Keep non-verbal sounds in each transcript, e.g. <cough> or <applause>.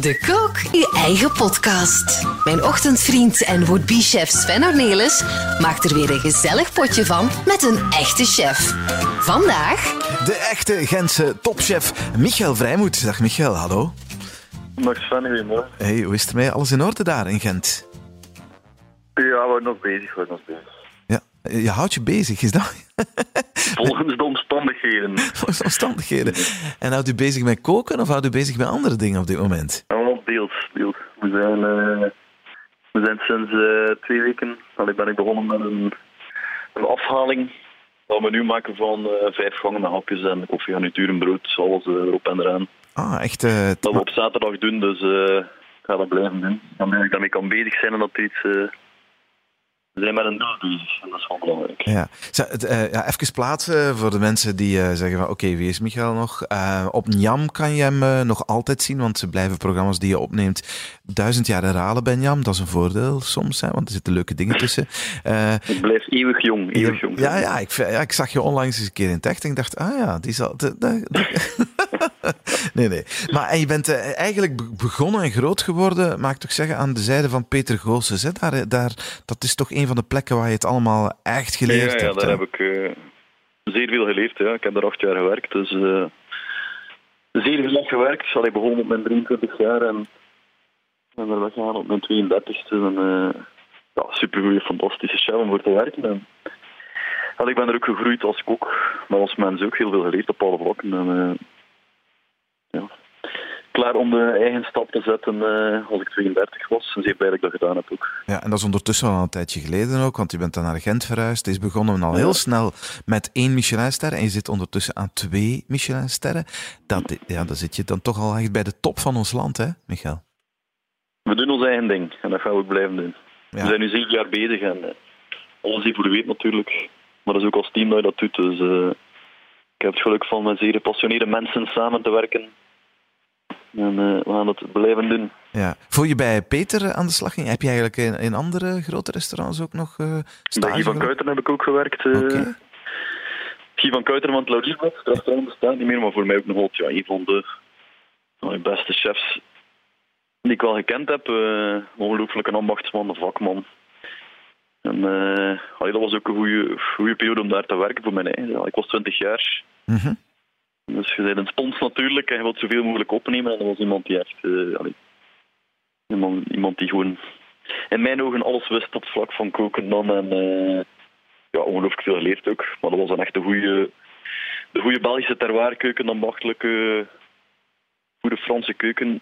De Kook je eigen podcast. Mijn ochtendvriend en would-be-chef Sven Ornelis maakt er weer een gezellig potje van met een echte chef. Vandaag De echte Gentse topchef Michael Vrijmoed. Dag Michael, hallo. Dag Sven, goedemorgen. Hey, hoe is het ermee? Alles in orde daar in Gent? Ja, we nog bezig, we nog bezig. Ja, je houdt je bezig, is dat? Volgens de omstandigheden. <laughs> Volgens de omstandigheden. En houdt u bezig met koken of houdt u bezig met andere dingen op dit moment? Allemaal deels, deels. We zijn, eh, we zijn sinds eh, twee weken, allee, ben ik begonnen met een, een afhaling. Dat we nu maken van eh, vijf gangen met hapjes en koffie, garnituur en brood, alles erop en eraan. Ah, echt. Dat we op zaterdag doen, dus eh, ik ga dat blijven doen. Dan ben ik daarmee kan bezig zijn en dat er iets... we zijn met een doel bezig en dat is wel belangrijk. Ja. Eh, ja, even plaatsen voor de mensen die eh, zeggen van oké, wie is Michael nog? Eh, op Njam kan je hem nog altijd zien, want ze blijven programma's die je opneemt duizend jaar herhalen bij Njam. Dat is een voordeel soms, hè, want er zitten leuke dingen tussen. Eh, Ik blijf eeuwig jong, eeuwig jong. ja, ja, ik, ja, ik zag je onlangs eens een keer in het echt en ik dacht, ah ja, die zal... de- de- de- <laughs> nee, nee. Maar en je bent eh, eigenlijk be- begonnen en groot geworden, mag ik toch zeggen, aan de zijde van Peter Goossens. Hè? Daar, daar, dat is toch een van de plekken waar je het allemaal echt geleerd ja, ja, hebt. daar hè? heb ik eh, zeer veel geleerd. Ja. Ik heb daar acht jaar gewerkt, dus eh, zeer veel gewerkt. Allee, begonnen op mijn 23 jaar en ben er weggegaan op mijn 32e. En, ja, supergoeie, fantastische chef om voor te werken. En, ik ben er ook gegroeid als kok, maar als mens ook heel veel geleerd op alle vlakken. En. Klaar om de eigen stap te zetten eh, als ik 32 was. En zeer blij dat ik dat gedaan heb ook. Ja, en dat is ondertussen al een tijdje geleden ook, want je bent dan naar Gent verhuisd. Het is begonnen al heel snel met één Michelinster en je zit ondertussen aan twee Michelinsterren. Dat, ja, dan zit je dan toch al echt bij de top van ons land, hè, Michael? We doen ons eigen ding en dat gaan we ook blijven doen. Ja. We zijn nu zeven jaar bezig en uh, alles evolueert natuurlijk. Maar dat is ook als team dat je dat doet. Dus eh, ik heb het geluk van met zeer gepassioneerde mensen samen te werken. En eh, we gaan het blijven doen. Ja. Voor je bij Peter aan de slag ging, heb je eigenlijk in, in andere grote restaurants ook nog Bij stage van? Kuiten heb ik ook gewerkt. eh. Oké. Guy van Kuiten van het Laurierblad. Het restaurant bestaat niet meer, maar voor mij ook nog altijd ja, een van de, beste chefs die ik wel gekend heb. eh ongelooflijk een ambachtsman, een vakman. En allee, dat was ook een goede, goede periode om daar te werken voor. Ja, ik was 20 jaar. Mhm. Dus je bent een spons natuurlijk en je wilt zoveel mogelijk opnemen. En dat was iemand die echt... eh, iemand, iemand die gewoon in mijn ogen alles wist op het vlak van koken dan. En eh, ja, ongelooflijk veel geleerd ook. Maar dat was een echt de goede, de goede Belgische terroirkeuken, ambachtelijke, goede Franse keuken.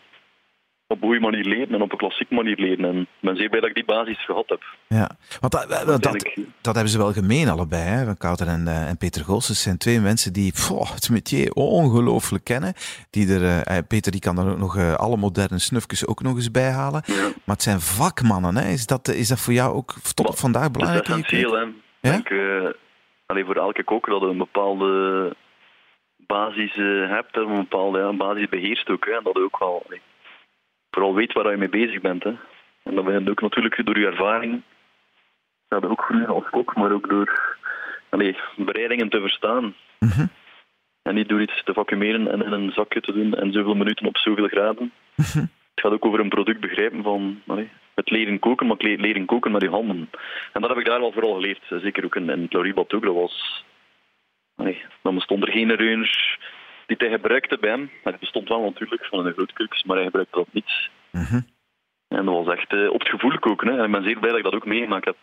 Op een goede manier leren en op een klassieke manier leren. En ik ben zeer blij dat ik die basis gehad heb. Ja, want dat, dat, dat, dat hebben ze wel gemeen allebei. Hè? Van Kouter en, eh, en Peter Goossens zijn twee mensen die pff, het métier ongelooflijk kennen. Die er, eh, eh, Peter die kan er ook nog alle moderne snufjes ook nog eens bij halen. Ja. Maar het zijn vakmannen. Hè? Is, dat, is dat voor jou ook tot op vandaag Dat is belangrijk? essentieel, keuken? hè. Ja? Ik denk, eh, allee, voor elke kok dat je een bepaalde basis hebt, een bepaalde ja, basis beheerst ook. Hè, en dat ook wel allee, vooral weet waar je mee bezig bent. Hè. En dat begint ook natuurlijk door je ervaring. Dat je ook groeien als kok, maar ook door allee, bereidingen te verstaan. Mhm. En niet door iets te vacuumeren en in een zakje te doen en zoveel minuten op zoveel graden. Mhm. Het gaat ook over een product begrijpen van allee, het leren koken, maar le- leren koken met je handen. En dat heb ik daar wel vooral geleerd. Zeker ook in, in het ook. Dat was... Allee, dan bestond er geen range die hij gebruikte bij hem. Het bestond wel natuurlijk van de grootkeukens, maar hij gebruikte dat niet. Mhm. En dat was echt eh, op het gevoel koken. Hè. En ik ben zeer blij dat ik dat ook meegemaakt heb.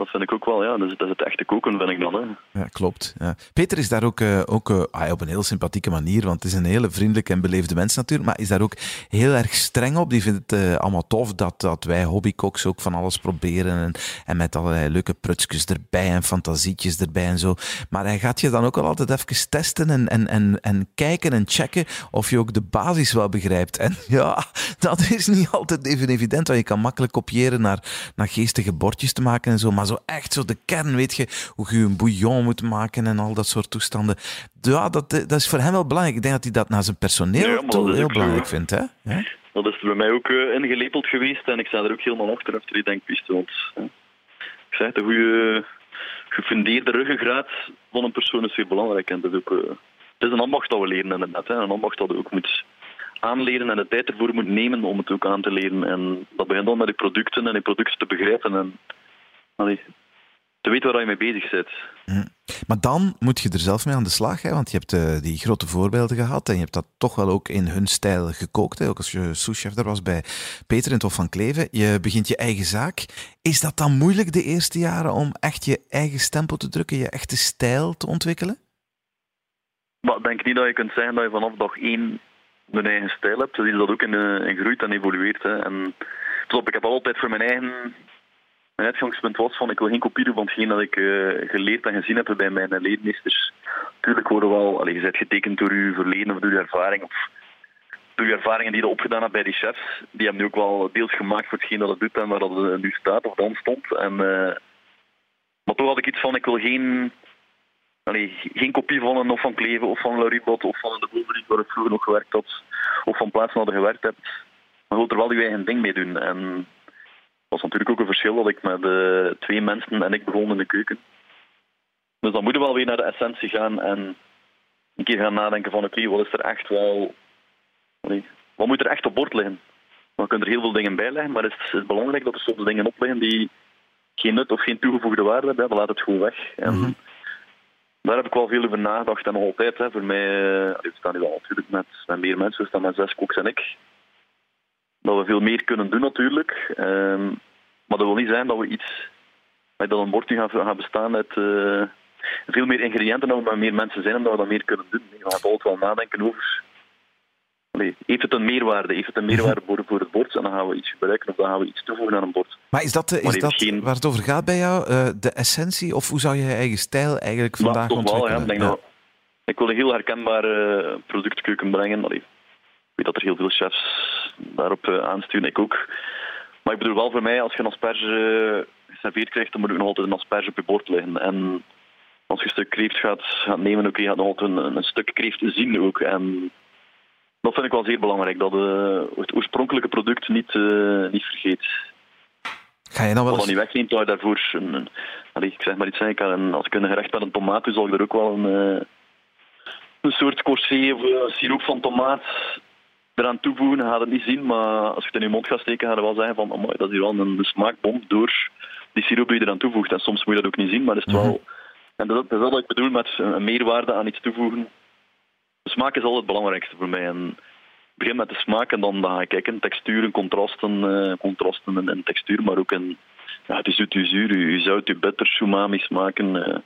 Dat vind ik ook wel, ja. Is, dat is het echte koken, vind ik dan. Hè. Ja, klopt. Ja. Peter is daar ook, eh, ook ah, op een heel sympathieke manier, want het is een hele vriendelijke en beleefde mens natuurlijk, maar is daar ook heel erg streng op. Die vindt het eh, allemaal tof dat, dat wij hobbykoks ook van alles proberen en, en met allerlei leuke prutsjes erbij en fantasietjes erbij en zo. Maar hij gaat je dan ook al altijd even testen en, en, en, en kijken en checken of je ook de basis wel begrijpt. En <laughs> ja, dat is niet altijd even evident, want je kan makkelijk kopiëren naar, naar geestige bordjes te maken en zo, maar zo echt zo de kern, weet je, hoe je een bouillon moet maken en al dat soort toestanden. Ja, dat, dat is voor hem wel belangrijk. Ik denk dat hij dat naar zijn personeel Ja, toe heel zo, belangrijk vindt. Hè? Ja? Dat is bij mij ook eh, ingelepeld geweest en ik sta er ook helemaal achter achter die denkpiste. Want hè, ik zeg, de goede gefundeerde ruggengraat van een persoon is heel belangrijk. En dat is ook, eh, het is een ambacht dat we leren inderdaad. Hè, een ambacht dat je ook moet aanleren en de tijd ervoor moet nemen om het ook aan te leren. En dat begint dan met de producten en die producten te begrijpen en allee, te weten waar je mee bezig bent. Hm. Maar dan moet je er zelf mee aan de slag, hè? want je hebt uh, die grote voorbeelden gehad en je hebt dat toch wel ook in hun stijl gekookt. Hè? Ook als je souschef er was bij Peter in het Hof van Kleven. Je begint je eigen zaak. Is dat dan moeilijk de eerste jaren om echt je eigen stempel te drukken, je echte stijl te ontwikkelen? Maar ik denk niet dat je kunt zeggen dat je vanaf dag één een eigen stijl hebt. Dus is dat ook in, uh, in groeit en evolueert. Hè. En, dus op, ik heb altijd voor mijn eigen mijn uitgangspunt was van ik wil geen kopie doen van hetgeen dat ik uh, geleerd en gezien heb bij mijn leermeesters. Tuurlijk worden wel, allez, je bent getekend door je verleden of door je ervaring. Of door je ervaringen die je opgedaan hebt bij die chefs. Die hebben nu ook wel deels gemaakt voor hetgeen dat het doet en waar dat het nu staat of dan stond. En, uh, maar toch had ik iets van ik wil geen, geen kopie van een of van Kleven of van Lauribot of van de Bovenriek waar ik vroeger nog gewerkt had. Of van plaatsen je gewerkt hebt. Maar je wilt er wel je eigen ding mee doen. En was natuurlijk ook een verschil dat ik met uh, twee mensen en ik begon in de keuken. Dus dan moeten we wel weer naar de essentie gaan en een keer gaan nadenken van oké, okay, wat is er echt wel... Nee, wat moet er echt op bord liggen? Dan kunnen er heel veel dingen bij leggen, maar het is, het is belangrijk dat er soms dingen op liggen die geen nut of geen toegevoegde waarde hebben. Dan laat het gewoon weg. En mm -hmm. Daar heb ik wel veel over nagedacht en nog altijd. Hè. Voor mij, we staan nu wel natuurlijk met, met meer mensen, we staan met zes koks en ik dat we veel meer kunnen doen natuurlijk. Um, maar dat wil niet zijn dat we iets dat een bord nu gaan, gaan bestaan uit uh, veel meer ingrediënten, dat we meer mensen zijn en dat we dat meer kunnen doen. We gaan altijd wel nadenken over. Allee, heeft het een meerwaarde? Heeft het een meerwaarde voor, voor het bord? En dan gaan we iets gebruiken of dan gaan we iets toevoegen aan een bord. Maar is dat, is dat geen... waar het over gaat bij jou? Uh, de essentie? Of hoe zou je je eigen stijl eigenlijk vandaag toch ontwikkelen? Wel, ja. Ik, denk ja. dat, ik wil een heel herkenbare productkeuken brengen. Allee, weet dat er heel veel chefs daarop uh, aansturen, ik ook. Maar ik bedoel wel voor mij, als je een asperge geserveerd krijgt, dan moet ook nog altijd een asperge op je bord liggen. En als je een stuk kreeft gaat, gaat nemen, ook, je gaat nog altijd een, een stuk kreeft zien ook. En dat vind ik wel zeer belangrijk, dat uh, het oorspronkelijke product niet, uh, niet vergeet. Ga je dan wel eens... niet wegneemt, je daarvoor... Een, een, allez, ik zeg maar iets, ik als ik een gerecht met een tomaat doe, zal ik er ook wel een, een soort corset of siroop van tomaat eraan toevoegen, ga je het niet zien, maar als je het in je mond gaat steken, ga je wel zeggen van, oh, dat is hier wel een, smaakbom door die siroop die je eraan toevoegt. En soms moet je dat ook niet zien, maar dat is wel... Mm -hmm. En dat, dat, is wat ik bedoel met een meerwaarde aan iets toevoegen. De smaak is altijd het belangrijkste voor mij. En ik begin met de smaak en dan, dan ga ik kijken texturen, contrasten, uh, contrasten in, in, textuur, maar ook in ja, het zoet, je zuur, je zout, je bitter, umami smaken. Uh,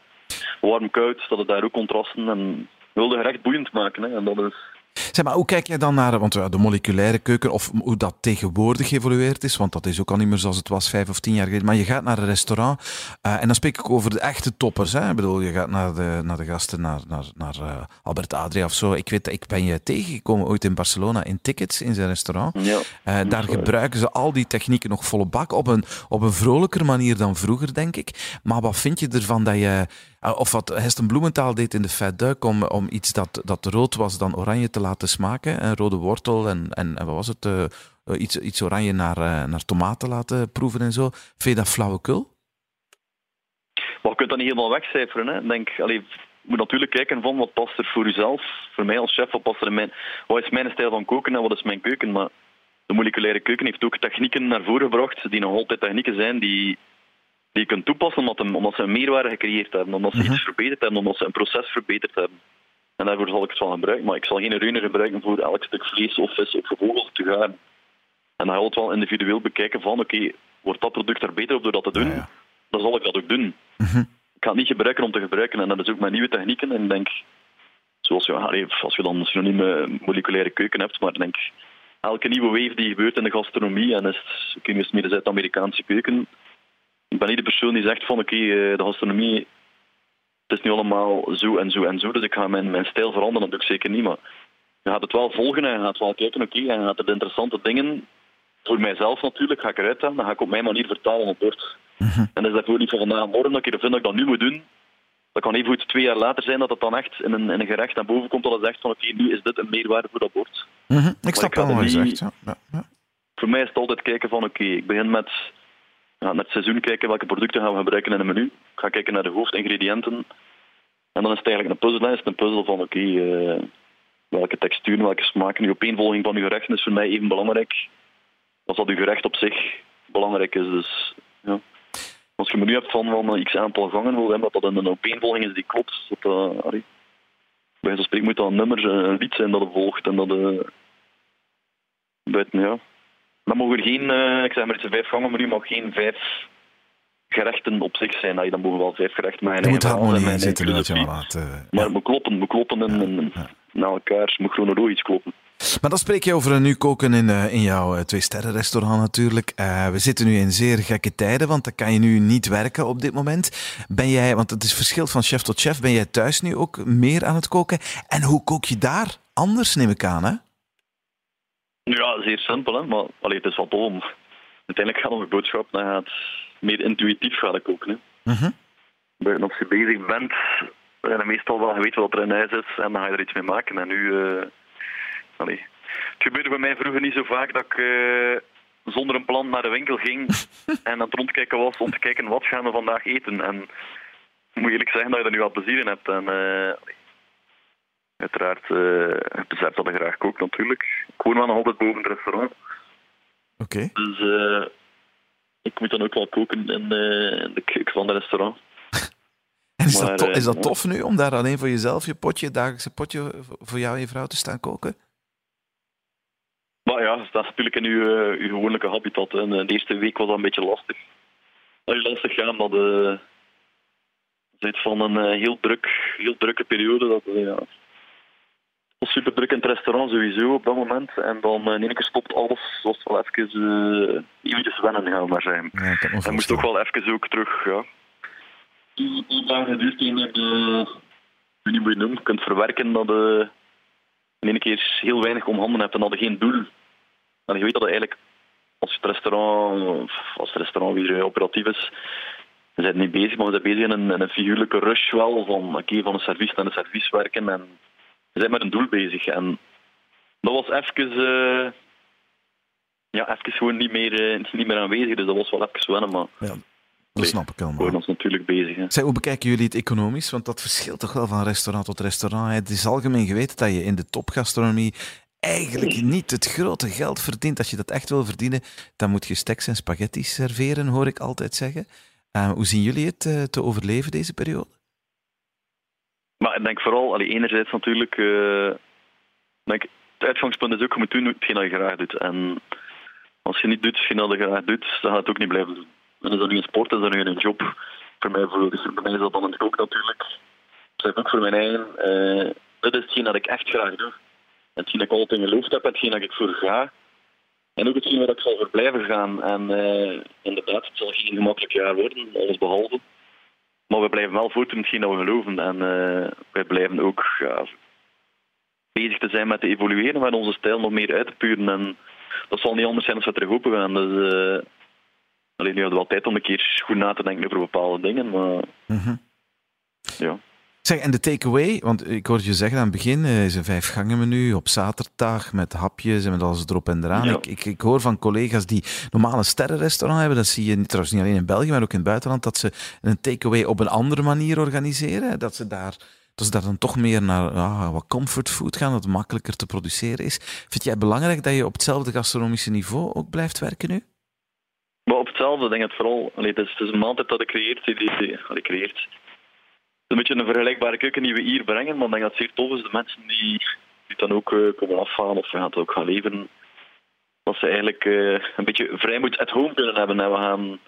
warm, koud, dat het daar ook contrasten. En wilde gerecht boeiend maken. Hè. En dat is Zeg maar, hoe kijk jij dan naar want, de moleculaire keuken, of hoe dat tegenwoordig geëvolueerd is? Want dat is ook al niet meer zoals het was vijf of tien jaar geleden. Maar je gaat naar een restaurant uh, en dan spreek ik over de echte toppers. Hè? Ik bedoel, je gaat naar de, naar de gasten, naar, naar, naar uh, Albert Adria of zo. Ik weet, ik ben je tegengekomen ooit in Barcelona in tickets in zijn restaurant. Ja, uh, daar gebruiken ze al die technieken nog volle bak op een, op een vrolijker manier dan vroeger, denk ik. Maar wat vind je ervan dat je of wat Heston Bloementaal deed in de Fat Duck om, om iets dat, dat rood was dan oranje te laten smaken. Een rode wortel en, en, en wat was het? Uh, iets, iets oranje naar, uh, naar tomaten laten proeven en zo. Vind je dat flauwekul? Maar je kunt dat niet helemaal wegcijferen. Hè. Denk, allee, je moet natuurlijk kijken van wat past er voor jezelf. Voor mij als chef, wat past er in mijn... Wat is mijn stijl van koken en wat is mijn keuken? Maar de moleculaire keuken heeft ook technieken naar voren gebracht die nog altijd technieken zijn die die je kunt toepassen omdat, omdat ze een meerwaarde gecreëerd hebben, omdat ze iets verbeterd hebben, omdat ze een proces verbeterd hebben. En daarvoor zal ik het wel gebruiken, maar ik zal geen reunen gebruiken voor elk stuk vlees of vis of vogel te gaan. En dan je het wel individueel bekijken van, oké, okay, wordt dat product er beter op door dat te doen? Ja, ja. Dan zal ik dat ook doen. Mm -hmm. Ik ga het niet gebruiken om te gebruiken, en dat is ook met nieuwe technieken. En ik denk, zoals je, als je dan synonieme moleculaire keuken hebt, maar ik denk, elke nieuwe wave die gebeurt in de gastronomie, en is het, ik weet meer de Zuid-Amerikaanse keuken, ik ben niet de persoon die zegt van oké, okay, de gastronomie, het is nu allemaal zo en zo en zo, dus ik ga mijn, mijn stijl veranderen, dat doe ik zeker niet. Maar je gaat het wel volgen en je gaat wel kijken, oké, okay, en je gaat er de interessante dingen, voor mijzelf natuurlijk, ga ik eruit halen, dan ga ik op mijn manier vertalen op bord. Mm -hmm. En dat is daarvoor niet van vandaag morgen dat ik er vind dat ik dat nu moet doen. Dat kan even goed twee jaar later zijn dat het dan echt in een, in een gerecht naar boven komt dat het zegt van oké, okay, nu is dit een meerwaarde voor dat bord. Mm -hmm. Ik snap wel wat je zegt. Ja. Ja, ja. Voor mij is het altijd kijken van oké, ik begin met ja, naar het seizoen kijken welke producten gaan we gebruiken in een menu. Ik ga kijken naar de hoofdingrediënten. En dan is het eigenlijk een puzzel. Een puzzel van oké, uh, welke textuur, welke smaken. Die opeenvolging van uw gerechten is voor mij even belangrijk als dat uw gerecht op zich belangrijk is. Dus, ja. Als je me nu hebt van, van x aantal gangen wil hebben, dat dat een opeenvolging is die klopt. Dat, allee, bij zo'n spreken moet dat een nummer, een lied zijn dat er volgt. En dat, uh, buiten, ja. Dan mogen er geen, uh, ik zeg maar iets, vijf gangen menu mag geen vijf gerechten op zich zijn. Dan mogen we wel vijf gerechten maken. Er moet harmonie in zitten, dat je laat. Maar het moet kloppen, moet kloppen en, en, ja. na elkaar. Moet chronologisch kloppen. Maar dan spreek je over nu koken in, uh, in jouw twee-sterren-restaurant natuurlijk. Uh, we zitten nu in zeer gekke tijden, want dan kan je nu niet werken op dit moment. Ben jij, want het is verschil van chef tot chef, ben jij thuis nu ook meer aan het koken? En hoe kook je daar anders, neem ik aan, hè? Ja, zeer simpel, hè? maar allee, het is wat dom. Uiteindelijk gaat onze boodschap dan gaat meer intuïtief gaan koken. Hè? Uh -huh. Als je bezig bent, je meestal wel weet wat er in huis is en dan ga je er iets mee maken. En nu Allee. Het gebeurde bij mij vroeger niet zo vaak dat ik uh, zonder een plan naar de winkel ging <laughs> en aan het rondkijken was om te kijken wat gaan we vandaag eten. En ik moet eerlijk zeggen dat je er nu al plezier in hebt. En, uh, uiteraard, uh, het beseft dat ik graag kook natuurlijk. Ik woon wel nog altijd boven het restaurant. Oké. Okay. Dus ik moet dan ook wel koken in, in de keuken van het restaurant. <laughs> En is, maar, dat, is dat tof nu om daar alleen voor jezelf je potje, dagelijkse potje voor jou en je vrouw te staan koken? Maar ja, dat is natuurlijk in uw, uh, uw gewone habitat. En de eerste week was dat een beetje lastig. Dat is lastig gaan, de zit van een uh, heel, druk, heel drukke periode. Dat, uh, ja, super druk in het restaurant sowieso op dat moment. En dan in één keer stopt alles. zoals wel even uh, eventjes wennen gaan maar zijn. Ja, en moest ook wel even ook terug, ja. Die, die dagen duurt die je de, ik weet niet hoe je noemt, kunt verwerken dat de in één keer heel weinig om handen hebt en hadden geen doel. En je weet dat eigenlijk, als het restaurant, als het restaurant weer operatief is, we zijn niet bezig, maar we zijn bezig in een, in een figuurlijke rush wel, van, okay, van een service naar een service werken en we zijn met een doel bezig. En dat was even, uh, ja, even gewoon niet meer, uh, niet meer aanwezig, dus dat was wel even wennen, maar... Ja. Dat snap ik helemaal. We houden ons natuurlijk bezig. Hè. Zij, hoe bekijken jullie het economisch? Want dat verschilt toch wel van restaurant tot restaurant. Het is algemeen geweten dat je in de topgastronomie eigenlijk niet het grote geld verdient. Als je dat echt wil verdienen, dan moet je steks en spaghetti serveren, hoor ik altijd zeggen. Uh, hoe zien jullie het uh, te overleven deze periode? Maar ik denk vooral, allee, enerzijds natuurlijk, uh, denk, het uitgangspunt is ook, je moet doen hetgeen dat je graag doet. En als je niet doet hetgeen dat je graag doet, dan gaat het ook niet blijven doen. En is dat nu een sport, is dat nu een job. Voor mij, voor, dus voor mij is dat dan ook natuurlijk. Zeg ook voor mijn eigen, uh, dit is hetgeen dat ik echt graag doe. En hetgeen dat ik altijd in geloofd heb, hetgeen dat ik voor ga. En ook hetgeen waar ik zal voor blijven gaan. En uh, inderdaad, het zal geen gemakkelijk jaar worden, alles behalve. Maar we blijven wel voortdoen hetgeen dat we geloven. En uh, wij blijven ook ja, bezig te zijn met te evolueren, met onze stijl nog meer uit te puren. En dat zal niet anders zijn als we terug open gaan. Dus uh, Alleen nu hadden we wel tijd om een keer goed na te denken over bepaalde dingen, maar mm -hmm. ja. Zeg, en de takeaway, want ik hoorde je zeggen aan het begin, is een vijf gangen menu op zaterdag met hapjes en met alles erop en eraan. Ja. Ik, ik, ik, hoor van collega's die normale sterrenrestaurant hebben, dat zie je trouwens niet alleen in België, maar ook in het buitenland, dat ze een takeaway op een andere manier organiseren. Dat ze daar, dat ze daar dan toch meer naar ah, wat comfortfood gaan, dat het makkelijker te produceren is. Vind jij het belangrijk dat je op hetzelfde gastronomische niveau ook blijft werken nu? Maar op hetzelfde denk ik het vooral. Allee, het, is, het is een maaltijd dat ik creëert. Die, die, allee, creëert. Een beetje een vergelijkbare keuken die we hier brengen, maar ik denk dat het zeer tof is. De mensen die, die dan ook uh, komen afhalen of we gaan het ook gaan leveren, dat ze eigenlijk uh, een beetje vrijmoed at home kunnen hebben. En we gaan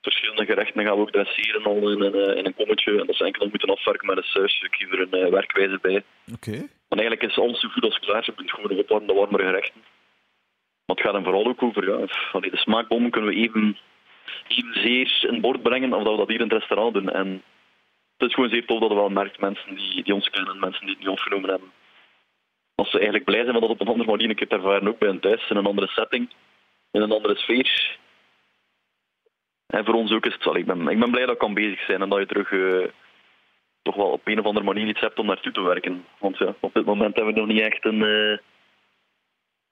verschillende gerechten gaan we ook dresseren al in een, in een kommetje. En dat ze enkel moeten afwerken met een sausje. Ik geef er een uh, werkwijze bij. Oké. Okay. Maar eigenlijk is alles zo goed als klaar. Je kunt gewoon opwarmen de warmere gerechten. Maar het gaat hem vooral ook over, ja, allee, de smaakbommen kunnen we even, evenzeer in bord brengen of dat we dat hier in het restaurant doen. En het is gewoon zeer tof dat we wel merkt, mensen die, die ons kennen, mensen die het niet opgenomen hebben. Als ze eigenlijk blij zijn met dat op een andere manier een keer te ervaren, ook bij een thuis, in een andere setting, in een andere sfeer. En voor ons ook is het, allee, ik, ben, ik ben blij dat ik kan bezig zijn en dat je terug uh, toch wel op een of andere manier iets hebt om naartoe te werken. Want ja, op dit moment hebben we nog niet echt een... Uh,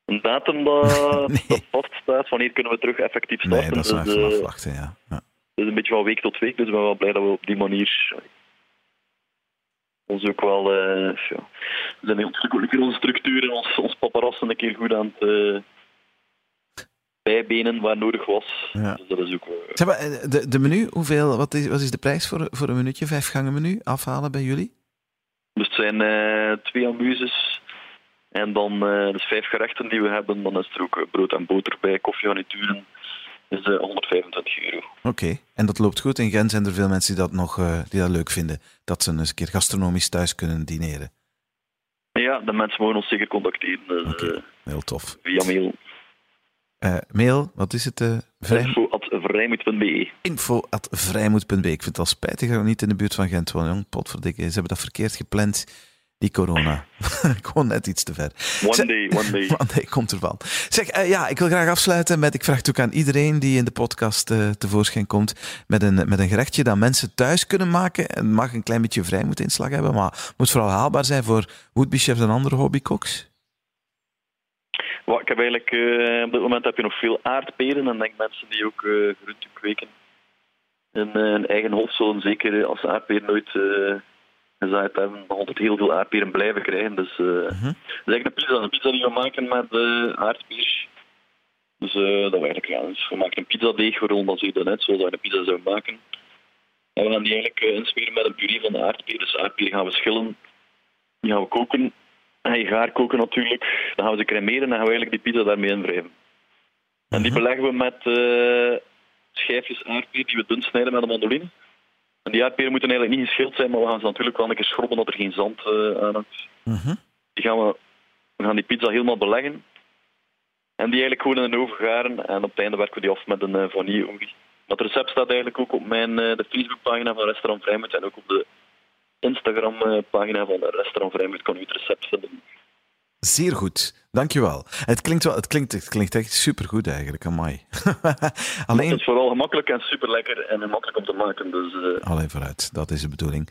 een datum dat, <laughs> Nee. dat vaststaat. Wanneer kunnen we terug effectief starten? Nee, dat is dus, eh, afwachten, ja. ja. het is een beetje van week tot week, dus ik ben wel blij dat we op die manier Is ook wel... Uh, ja. We zijn in onze structuur en ons, ons paparazzen een keer goed aan het... Uh, bijbenen waar nodig was. Ja. Dus dat is ook... Zeg maar, de, de menu, hoeveel, wat, is, wat is de prijs voor, voor een minuutje, vijf gangen menu afhalen bij jullie? Dus het zijn twee amuses en dan dus vijf gerechten die we hebben. Dan is er ook brood en boter bij, koffiegarnituren is 125 euro. Oké, en dat loopt goed. In Gent zijn er veel mensen die dat nog uh, die dat leuk vinden. Dat ze eens een keer gastronomisch thuis kunnen dineren. Ja, de mensen mogen ons zeker contacteren. Dus, okay, heel tof. Via mail. Uh, mail, wat is het? Uh, vrij... Info at vrijmoed.be. Info at vrijmoed.be. Ik vind het al spijtig dat we niet in de buurt van Gent wonen. Jong, potverdikke, ze hebben dat verkeerd gepland die corona. <laughs> Gewoon net iets te ver. One day, one day. <laughs> one day komt ervan. Zeg, uh, ja, ik wil graag afsluiten met... Ik vraag het ook aan iedereen die in de podcast uh, tevoorschijn komt... Met een, met een gerechtje dat mensen thuis kunnen maken. Het mag een klein beetje vrijmoedinslag hebben, maar moet vooral haalbaar zijn voor woodbie-chefs en andere hobbycooks. Well, ik heb eigenlijk... Uh, op dit moment heb je nog veel aardperen. En denk mensen die ook groenten kweken in een eigen hof zullen zeker als aardperen nooit gezaaid hebben, nog altijd heel veel aardberen blijven krijgen. Dus uh, uh -huh. is eigenlijk een pizza, een pizza die we maken met uh, aardbeer. Dus uh, dat we eigenlijk, ja, dus we maken een pizzadeeg, we rollen dat zo net zoals we een pizza zouden maken. En we gaan die eigenlijk insmeren met een puree van de aardbeer. Dus aardbeer gaan we schillen, die gaan we koken. En je gaar koken natuurlijk. Dan gaan we ze cremeren en dan gaan we eigenlijk die pizza daarmee invrijven. En die beleggen we met schijfjes aardbeer die we dun snijden met een mandoline. En die aardberen moeten eigenlijk niet geschild zijn, maar we gaan ze natuurlijk wel een keer schrobben dat er geen zand uh, aan hangt. Uh-huh. Die gaan we, we gaan die pizza helemaal beleggen. En die eigenlijk gewoon in de oven garen. En op het einde werken we die af met een uh, vanilleolie. Dat recept staat eigenlijk ook op mijn, uh, de Facebookpagina van Restaurant Vrijmoed en ook op de Instagram-pagina van Restaurant Vrijmoed kan u het recept vinden. Zeer goed, dankjewel. Het klinkt, wel, het klinkt, het klinkt echt supergoed eigenlijk, amai. <laughs> Alleen... Het is vooral gemakkelijk en super lekker en makkelijk om te maken. Dus, uh... Alleen vooruit, dat is de bedoeling.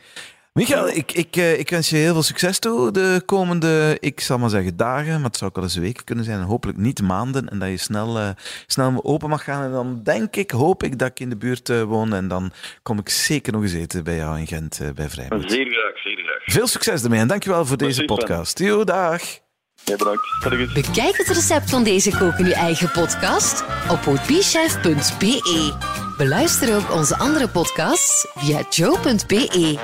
Michael, ik, ik, uh, ik wens je heel veel succes toe de komende, ik zal maar zeggen dagen, maar het zou ook wel eens weken kunnen zijn en hopelijk niet maanden en dat je snel, uh, snel open mag gaan en dan denk ik, hoop ik dat ik in de buurt uh, woon en dan kom ik zeker nog eens eten bij jou in Gent bij Vrijmoed. Zeer graag, zeer graag. Veel succes ermee en dankjewel voor deze podcast. Jo, dag. Bekijk het recept van deze kook in uw eigen podcast op woodbeechef.be. Beluister ook onze andere podcasts via joe.be.